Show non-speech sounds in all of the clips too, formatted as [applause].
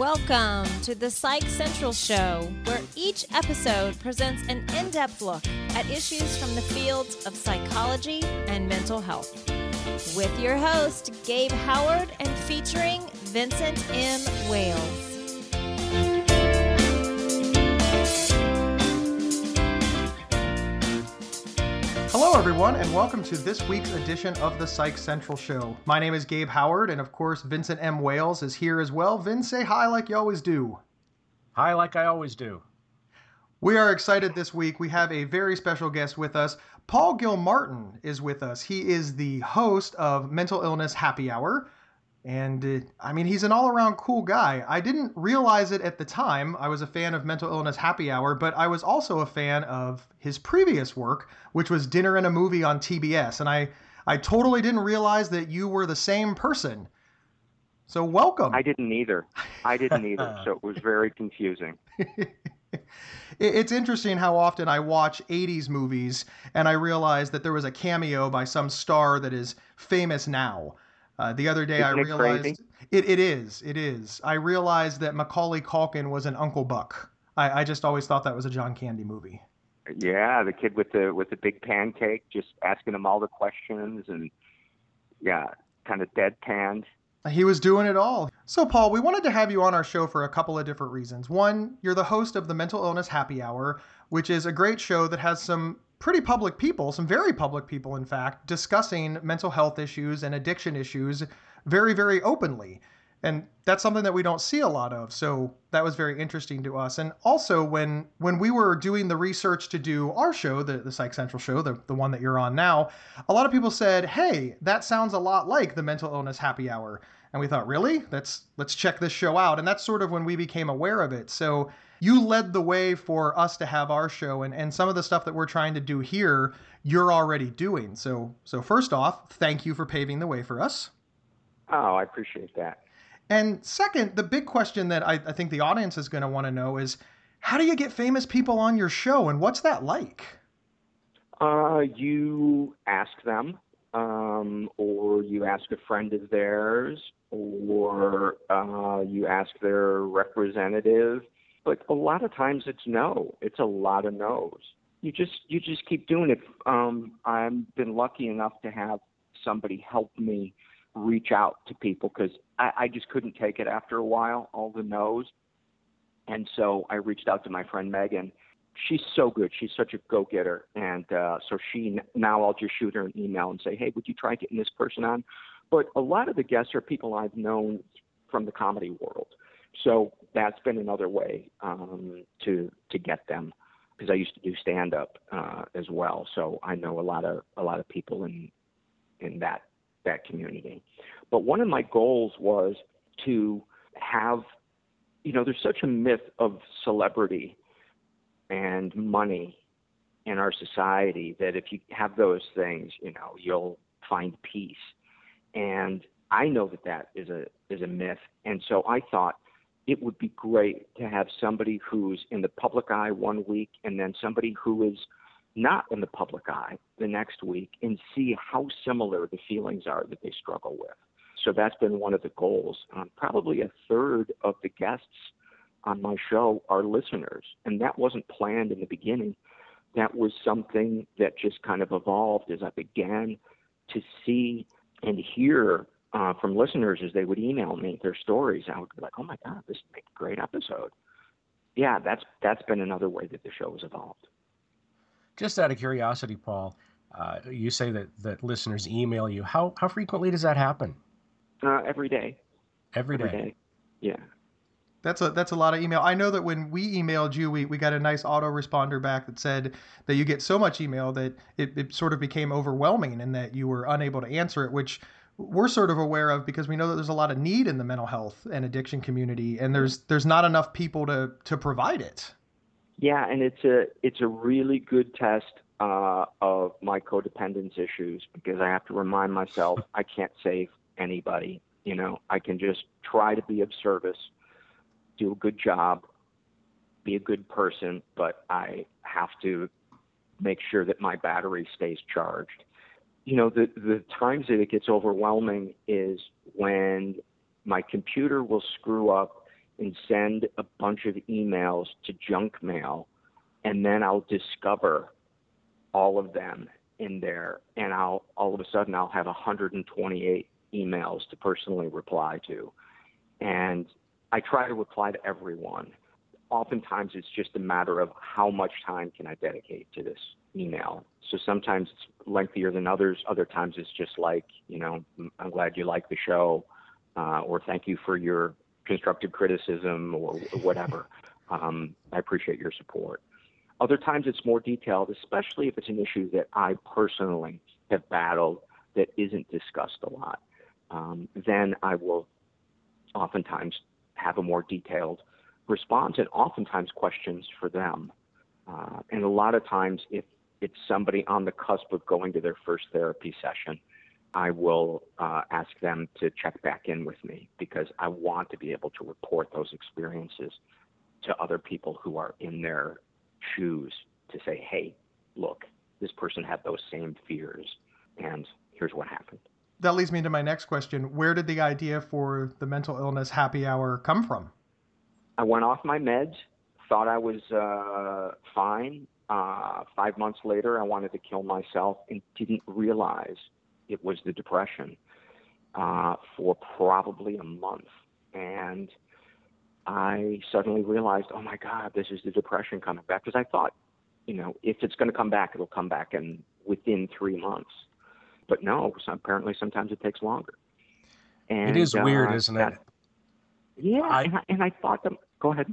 Welcome to the Psych Central Show, where each episode presents an in depth look at issues from the fields of psychology and mental health. With your host, Gabe Howard, and featuring Vincent M. Wales. Hello, everyone, and welcome to this week's edition of the Psych Central Show. My name is Gabe Howard, and of course, Vincent M. Wales is here as well. Vince, say hi like you always do. Hi, like I always do. We are excited this week. We have a very special guest with us. Paul Gilmartin is with us. He is the host of Mental Illness Happy Hour. And uh, I mean, he's an all around cool guy. I didn't realize it at the time. I was a fan of Mental Illness Happy Hour, but I was also a fan of his previous work, which was Dinner and a Movie on TBS. And I, I totally didn't realize that you were the same person. So, welcome. I didn't either. I didn't either. [laughs] so, it was very confusing. [laughs] it's interesting how often I watch 80s movies and I realize that there was a cameo by some star that is famous now. Uh, the other day, Isn't I realized crazy? it, it is. It is. I realized that Macaulay Culkin was an Uncle Buck. I, I just always thought that was a John Candy movie. Yeah, the kid with the with the big pancake, just asking him all the questions, and yeah, kind of deadpanned. He was doing it all. So, Paul, we wanted to have you on our show for a couple of different reasons. One, you're the host of the Mental Illness Happy Hour, which is a great show that has some pretty public people, some very public people, in fact, discussing mental health issues and addiction issues very, very openly. And that's something that we don't see a lot of. So that was very interesting to us. And also when when we were doing the research to do our show, the, the Psych Central show, the, the one that you're on now, a lot of people said, Hey, that sounds a lot like the mental illness happy hour. And we thought, really? Let's let's check this show out. And that's sort of when we became aware of it. So you led the way for us to have our show and, and some of the stuff that we're trying to do here, you're already doing. So so first off, thank you for paving the way for us. Oh, I appreciate that. And second, the big question that I, I think the audience is going to want to know is how do you get famous people on your show and what's that like? Uh, you ask them, um, or you ask a friend of theirs, or uh, you ask their representative. But a lot of times it's no. It's a lot of no's. You just you just keep doing it. Um, I've been lucky enough to have somebody help me reach out to people because I, I just couldn't take it after a while, all the no's. And so I reached out to my friend Megan. She's so good. She's such a go getter. And uh, so she, now I'll just shoot her an email and say, hey, would you try getting this person on? But a lot of the guests are people I've known from the comedy world. So that's been another way um, to to get them because I used to do stand up uh, as well. So I know a lot of a lot of people in in that that community. But one of my goals was to have, you know, there's such a myth of celebrity and money in our society that if you have those things, you know, you'll find peace. And I know that that is a is a myth. And so I thought it would be great to have somebody who's in the public eye one week and then somebody who is not in the public eye the next week and see how similar the feelings are that they struggle with. So that's been one of the goals. Um, probably a third of the guests on my show are listeners, and that wasn't planned in the beginning. That was something that just kind of evolved as I began to see and hear uh, from listeners as they would email me their stories. I would be like, "Oh my God, this make a great episode." Yeah, that's that's been another way that the show has evolved. Just out of curiosity, Paul, uh, you say that, that listeners email you. How, how frequently does that happen? Uh, every day. Every day. Every day. Yeah. That's a that's a lot of email. I know that when we emailed you, we, we got a nice autoresponder back that said that you get so much email that it, it sort of became overwhelming and that you were unable to answer it, which we're sort of aware of because we know that there's a lot of need in the mental health and addiction community and there's there's not enough people to to provide it. Yeah, and it's a it's a really good test uh, of my codependence issues because I have to remind myself [laughs] I can't save anybody. You know, I can just try to be of service, do a good job, be a good person, but I have to make sure that my battery stays charged. You know, the the times that it gets overwhelming is when my computer will screw up and send a bunch of emails to junk mail, and then I'll discover all of them in there, and I'll all of a sudden I'll have 128 emails to personally reply to, and I try to reply to everyone. Oftentimes, it's just a matter of how much time can I dedicate to this email. So sometimes it's lengthier than others. Other times it's just like, you know, I'm glad you like the show, uh, or thank you for your constructive criticism, or whatever. [laughs] um, I appreciate your support. Other times it's more detailed, especially if it's an issue that I personally have battled that isn't discussed a lot. Um, then I will oftentimes have a more detailed response and oftentimes questions for them. Uh, and a lot of times, if it's somebody on the cusp of going to their first therapy session, I will uh, ask them to check back in with me because I want to be able to report those experiences to other people who are in their shoes to say, hey, look, this person had those same fears, and here's what happened. That leads me to my next question. Where did the idea for the mental illness happy hour come from? I went off my meds, thought I was uh, fine. Uh, five months later, I wanted to kill myself and didn't realize it was the depression uh, for probably a month. And I suddenly realized, oh my God, this is the depression coming back. Because I thought, you know, if it's going to come back, it'll come back in within three months. But no, apparently sometimes it takes longer. And, it is uh, weird, isn't that, it? Yeah, I, and, I, and I thought that. Go ahead.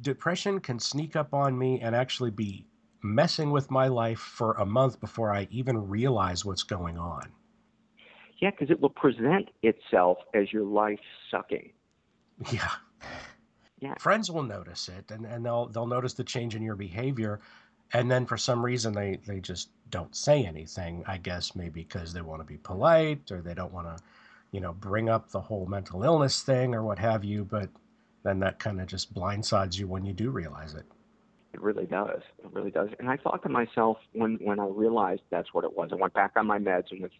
Depression can sneak up on me and actually be messing with my life for a month before I even realize what's going on. Yeah, because it will present itself as your life sucking. Yeah. Yeah. Friends will notice it and, and they'll they'll notice the change in your behavior and then for some reason they, they just don't say anything, I guess maybe because they want to be polite or they don't want to, you know, bring up the whole mental illness thing or what have you, but then that kind of just blindsides you when you do realize it. It really does. It really does. And I thought to myself when when I realized that's what it was, I went back on my meds and with,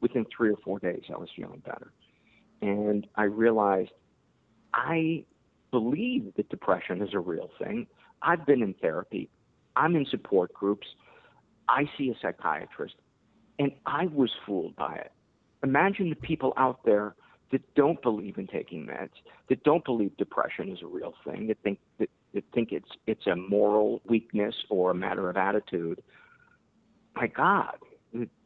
within three or four days I was feeling better. And I realized I believe that depression is a real thing. I've been in therapy. I'm in support groups. I see a psychiatrist. And I was fooled by it. Imagine the people out there that don't believe in taking meds, that don't believe depression is a real thing, that think that, that think it's it's a moral weakness or a matter of attitude. My God,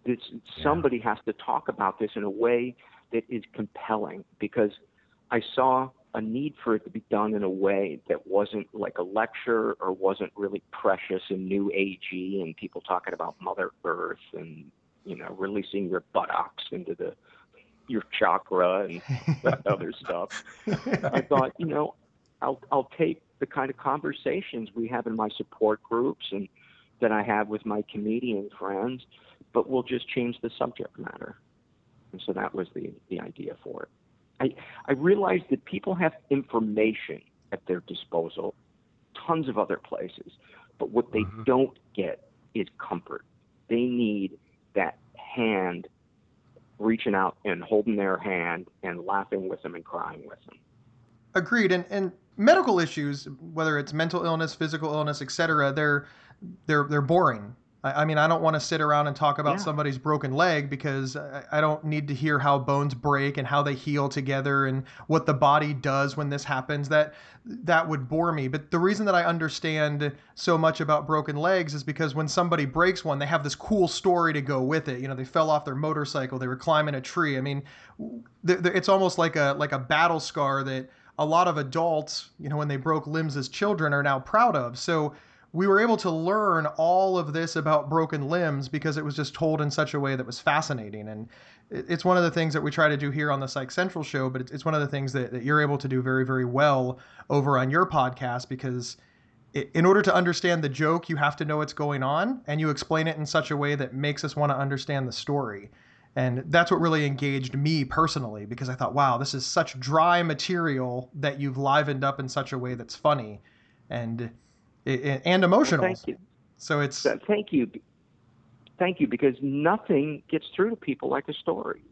this, somebody has to talk about this in a way that is compelling because I saw a need for it to be done in a way that wasn't like a lecture or wasn't really precious and new agey and people talking about Mother Earth and you know releasing your buttocks into the your chakra and that [laughs] other stuff. I thought, you know, I'll I'll take the kind of conversations we have in my support groups and that I have with my comedian friends, but we'll just change the subject matter. And so that was the the idea for it. I, I realized that people have information at their disposal, tons of other places, but what they mm-hmm. don't get is comfort. They need that hand reaching out and holding their hand and laughing with them and crying with them. Agreed. And, and medical issues, whether it's mental illness, physical illness, etc., they're they're they're boring. I, mean, I don't want to sit around and talk about yeah. somebody's broken leg because I, don't need to hear how bones break and how they heal together and what the body does when this happens. That that would bore me. But the reason that I understand so much about broken legs is because when somebody breaks one, they have this cool story to go with it. You know, they fell off their motorcycle, they were climbing a tree. I mean, it's almost like a like a battle scar that a lot of adults, you know, when they broke limbs as children, are now proud of. So we were able to learn all of this about broken limbs because it was just told in such a way that was fascinating. And it's one of the things that we try to do here on the Psych Central show, but it's one of the things that, that you're able to do very, very well over on your podcast because in order to understand the joke, you have to know what's going on and you explain it in such a way that makes us want to understand the story. And that's what really engaged me personally because I thought, wow, this is such dry material that you've livened up in such a way that's funny. And and emotional. Well, thank you. So it's thank you, thank you, because nothing gets through to people like a story.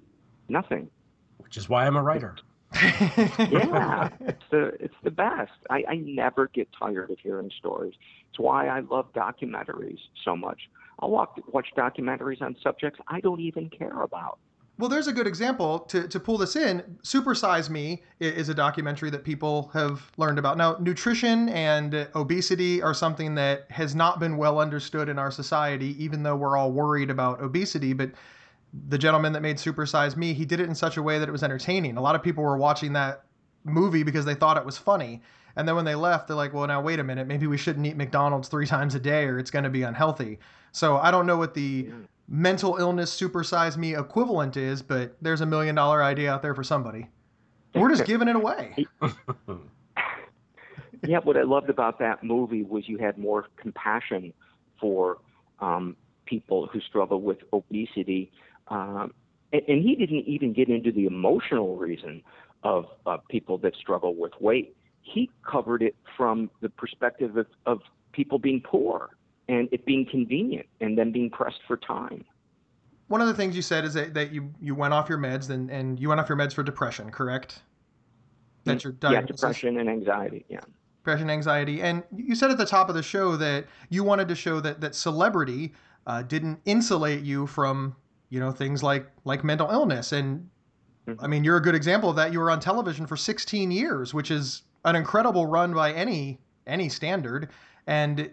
Nothing. Which is why I'm a writer. [laughs] yeah, it's the it's the best. I, I never get tired of hearing stories. It's why I love documentaries so much. I'll walk, watch documentaries on subjects I don't even care about. Well, there's a good example to, to pull this in. Supersize Me is a documentary that people have learned about. Now, nutrition and obesity are something that has not been well understood in our society, even though we're all worried about obesity. But the gentleman that made Supersize Me, he did it in such a way that it was entertaining. A lot of people were watching that movie because they thought it was funny. And then when they left, they're like, well, now wait a minute, maybe we shouldn't eat McDonald's three [laughs] times a day or it's going to be unhealthy. So I don't know what the mm. Mental illness supersize me equivalent is, but there's a million dollar idea out there for somebody. We're just giving it away. [laughs] yeah, what I loved about that movie was you had more compassion for um, people who struggle with obesity. Um, and, and, he didn't even get into the emotional reason of uh, people that struggle with weight. He covered it from the perspective of, of people being poor and it being convenient and then being pressed for time. One of the things you said is that, that you, you went off your meds and, and you went off your meds for depression, correct? That's your diagnosis? Yeah, depression and anxiety, yeah. Depression, anxiety. And you said at the top of the show that you wanted to show that, that celebrity uh, didn't insulate you from, you know, things like, like mental illness. And mm-hmm. I mean, you're a good example of that. You were on television for 16 years, which is an incredible run by any any standard. And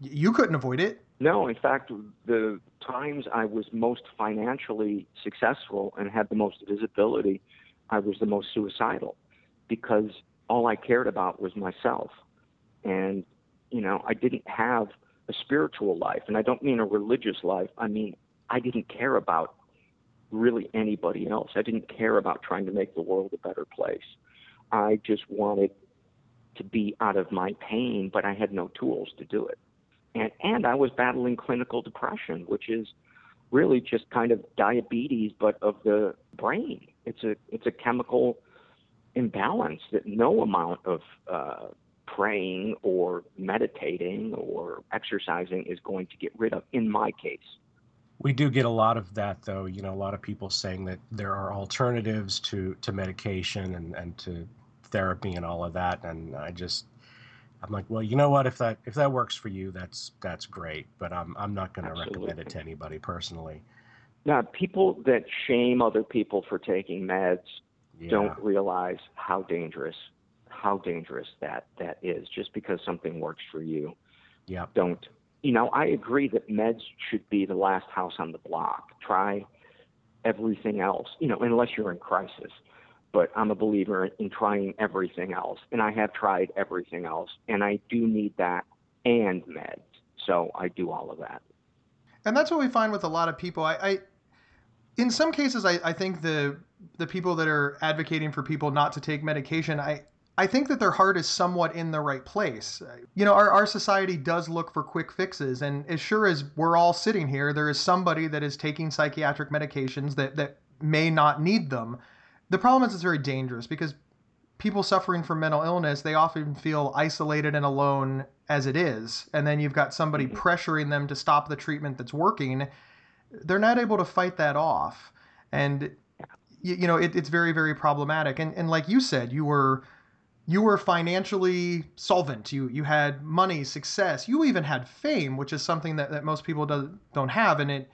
you couldn't avoid it. No, in fact, the times I was most financially successful and had the most visibility, I was the most suicidal because all I cared about was myself. And, you know, I didn't have a spiritual life. And I don't mean a religious life. I mean, I didn't care about really anybody else. I didn't care about trying to make the world a better place. I just wanted to be out of my pain, but I had no tools to do it and and I was battling clinical depression, which is really just kind of diabetes but of the brain. It's a it's a chemical imbalance that no amount of uh, praying or meditating or exercising is going to get rid of. In my case. We do get a lot of that, though. You know, a lot of people saying that there are alternatives to, to medication and, and to therapy and all of that. And I just, I'm like, well, you know what? If that if that works for you, that's that's great. But I'm I'm not going to recommend it to anybody personally. Now, people that shame other people for taking meds yeah. don't realize how dangerous how dangerous that that is. Just because something works for you, yeah, don't. You know, I agree that meds should be the last house on the block. Try everything else. You know, unless you're in crisis but I'm a believer in trying everything else. And I have tried everything else. And I do need that and meds. So I do all of that. And that's what we find with a lot of people. I, I in some cases, I, I think the the people that are advocating for people not to take medication, I, I think that their heart is somewhat in the right place. You know, our, our society does look for quick fixes. And as sure as we're all sitting here, there is somebody that is taking psychiatric medications that, that may not need them the problem is it's very dangerous because people suffering from mental illness they often feel isolated and alone as it is. And then you've got somebody mm-hmm. pressuring them to stop the treatment that's working. They're not able to fight that off. And you, you know it, it's very very problematic. And and like you said you were you were financially solvent. You you had money success. You even had fame which is something that, that most people do, don't have. And it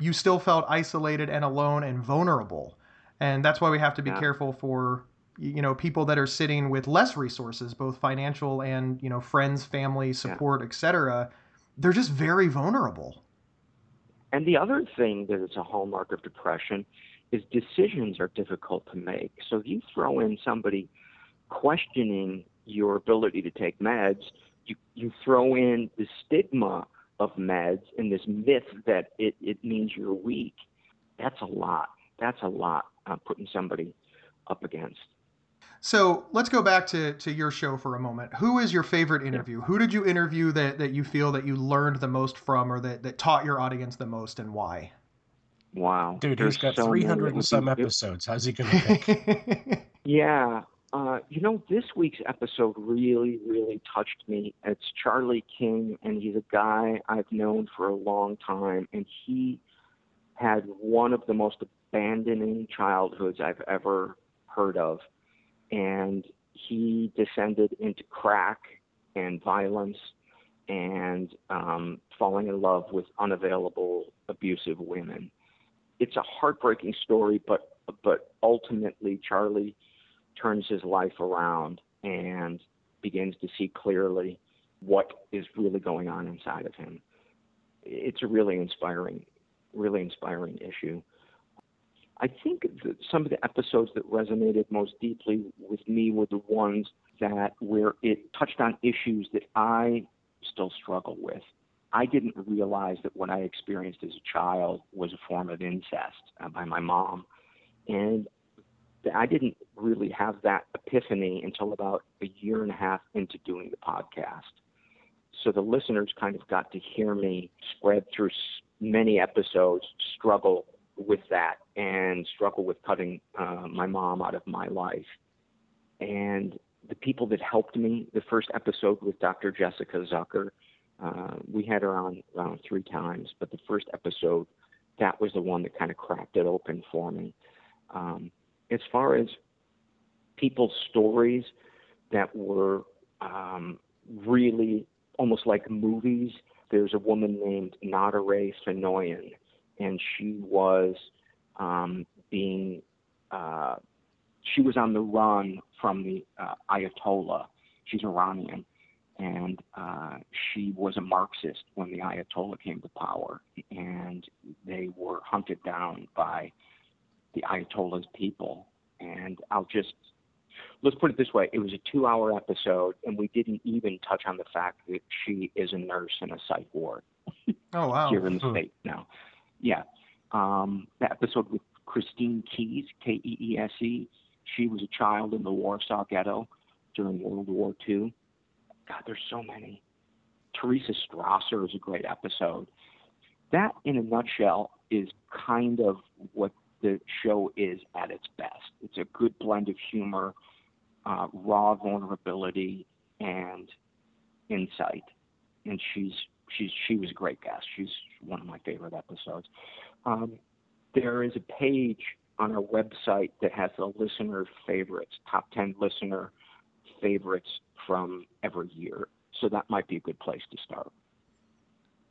you still felt isolated and alone and vulnerable and that's why we have to be yeah. careful for you know people that are sitting with less resources both financial and you know friends family support yeah. etc they're just very vulnerable. And the other thing that is a hallmark of depression is decisions are difficult to make. So if you throw in somebody questioning your ability to take meds you you throw in the stigma of meds and this myth that it, it means you're weak. That's a lot. That's a lot uh, putting somebody up against. So let's go back to, to your show for a moment. Who is your favorite interview? Who did you interview that, that you feel that you learned the most from or that, that taught your audience the most and why? Wow. Dude, he's got so 300 and some episodes. How's he going to pick? yeah. Uh, you know, this week's episode really, really touched me. It's Charlie King, and he's a guy I've known for a long time, and he had one of the most abandoning childhoods I've ever heard of. and he descended into crack and violence and um, falling in love with unavailable, abusive women. It's a heartbreaking story, but but ultimately Charlie turns his life around and begins to see clearly what is really going on inside of him. It's a really inspiring, really inspiring issue. I think that some of the episodes that resonated most deeply with me were the ones that where it touched on issues that I still struggle with. I didn't realize that what I experienced as a child was a form of incest uh, by my mom. And I didn't really have that epiphany until about a year and a half into doing the podcast. So the listeners kind of got to hear me spread through many episodes, struggle with that, and struggle with cutting uh, my mom out of my life. And the people that helped me, the first episode with Dr. Jessica Zucker, uh, we had her on around three times, but the first episode, that was the one that kind of cracked it open for me. Um, as far as people's stories that were um, really almost like movies, there's a woman named Nadare Finoyan, and she was um, being uh, she was on the run from the uh, Ayatollah. She's Iranian, and uh, she was a Marxist when the Ayatollah came to power, and they were hunted down by the Ayatollah's people. And I'll just let's put it this way: it was a two-hour episode, and we didn't even touch on the fact that she is a nurse in a psych ward. Oh wow! Here in the state now, yeah. Um, the episode with Christine Keese K E E S E. She was a child in the Warsaw Ghetto during World War II. God, there's so many. Teresa Strasser is a great episode. That, in a nutshell, is kind of what the show is at its best. It's a good blend of humor, uh, raw vulnerability, and insight. And she's she's she was a great guest. She's one of my favorite episodes. Um, there is a page on our website that has the listener favorites, top 10 listener favorites from every year. So that might be a good place to start.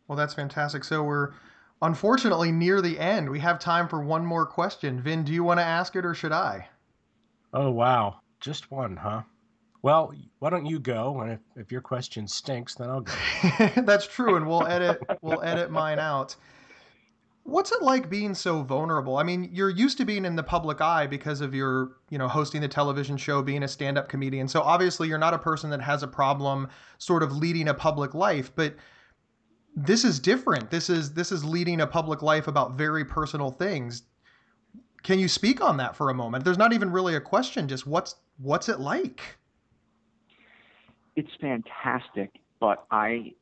Well, that's fantastic. So we're unfortunately near the end. We have time for one more question. Vin, do you want to ask it or should I? Oh, wow. Just one, huh? Well, why don't you go? And if, if your question stinks, then I'll go. [laughs] that's true. And we'll edit, we'll edit mine out. What's it like being so vulnerable? I mean, you're used to being in the public eye because of your, you know, hosting the television show, being a stand-up comedian. So obviously you're not a person that has a problem sort of leading a public life, but this is different. This is this is leading a public life about very personal things. Can you speak on that for a moment? There's not even really a question, just what's what's it like? It's fantastic, but I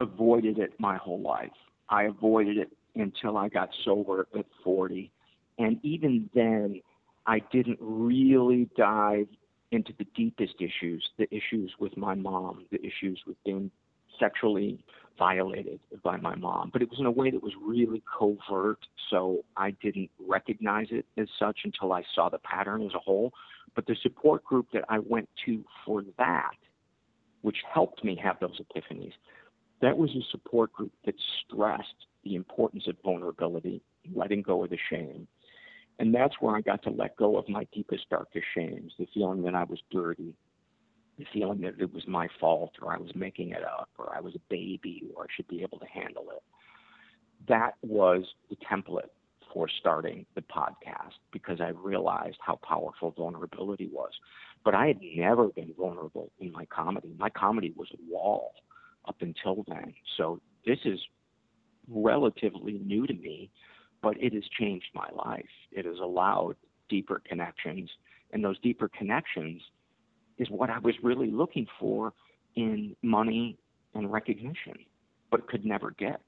avoided it my whole life. I avoided it until I got sober at 40. And even then, I didn't really dive into the deepest issues, the issues with my mom, the issues with being sexually violated by my mom. But it was in a way that was really covert, so I didn't recognize it as such until I saw the pattern as a whole. But the support group that I went to for that, which helped me have those epiphanies, that was a support group that stressed the importance of vulnerability, letting go of the shame. And that's where I got to let go of my deepest, darkest shames the feeling that I was dirty, the feeling that it was my fault, or I was making it up, or I was a baby, or I should be able to handle it. That was the template for starting the podcast because I realized how powerful vulnerability was. But I had never been vulnerable in my comedy. My comedy was a wall up until then. So this is relatively new to me, but it has changed my life. It has allowed deeper connections, and those deeper connections is what I was really looking for in money and recognition, but could never get.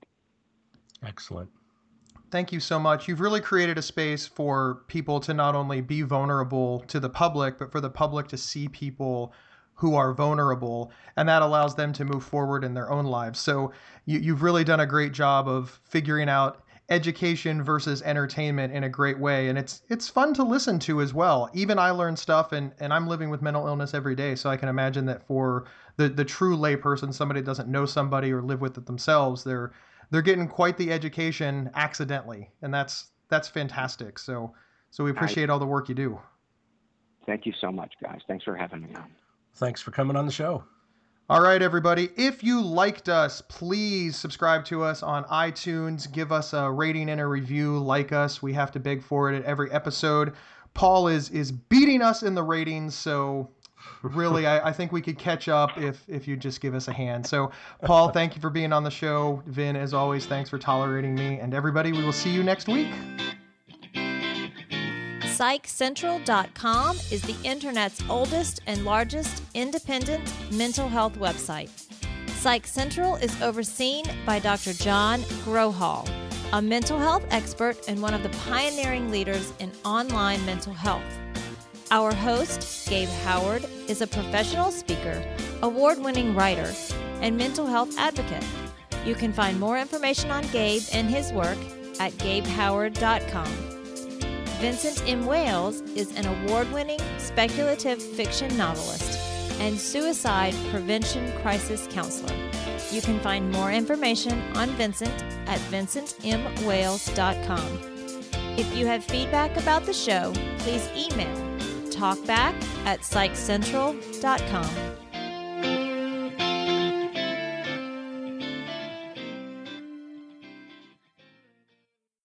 Excellent. Thank you so much. You've really created a space for people to not only be vulnerable to the public, but for the public to see people who are vulnerable, and that allows them to move forward in their own lives. So you, have really done a great job of figuring out education versus entertainment in a great way. And it's it's fun to listen to as well. Even i learn stuff and and i'm living with mental illness every day. So i can imagine that for the the true layperson somebody that doesn't know somebody or live with it themselves they're they're getting quite the education accidentally. And that's that's fantastic. So so we appreciate I, all the work you do. Thank you so much guys. Thanks for having me on. Thanks for coming on the show all right, everybody. If you liked us, please subscribe to us on iTunes. Give us a rating and a review. Like us. We have to beg for it at every episode. Paul is is beating us in the ratings, so really, I, I, think we could catch up if if you just give us a hand. So, Paul, thank you for being on the show. Vin, as always, thanks for tolerating me. And everybody, we will see you next week. PsychCentral.com is the internet's oldest and largest independent mental health website. Psych Central is overseen by Dr. John Grohol, a mental health expert and one of the pioneering leaders in online mental health. Our host, Gabe Howard, is a professional speaker, award winning writer, and mental health advocate. You can find more information on Gabe and his work at gabehoward.com. Vincent M. Wales is an award winning speculative fiction novelist and suicide prevention crisis counselor. You can find more information on Vincent at vincentmwales.com. If you have feedback about the show, please email talkback at psychcentral.com.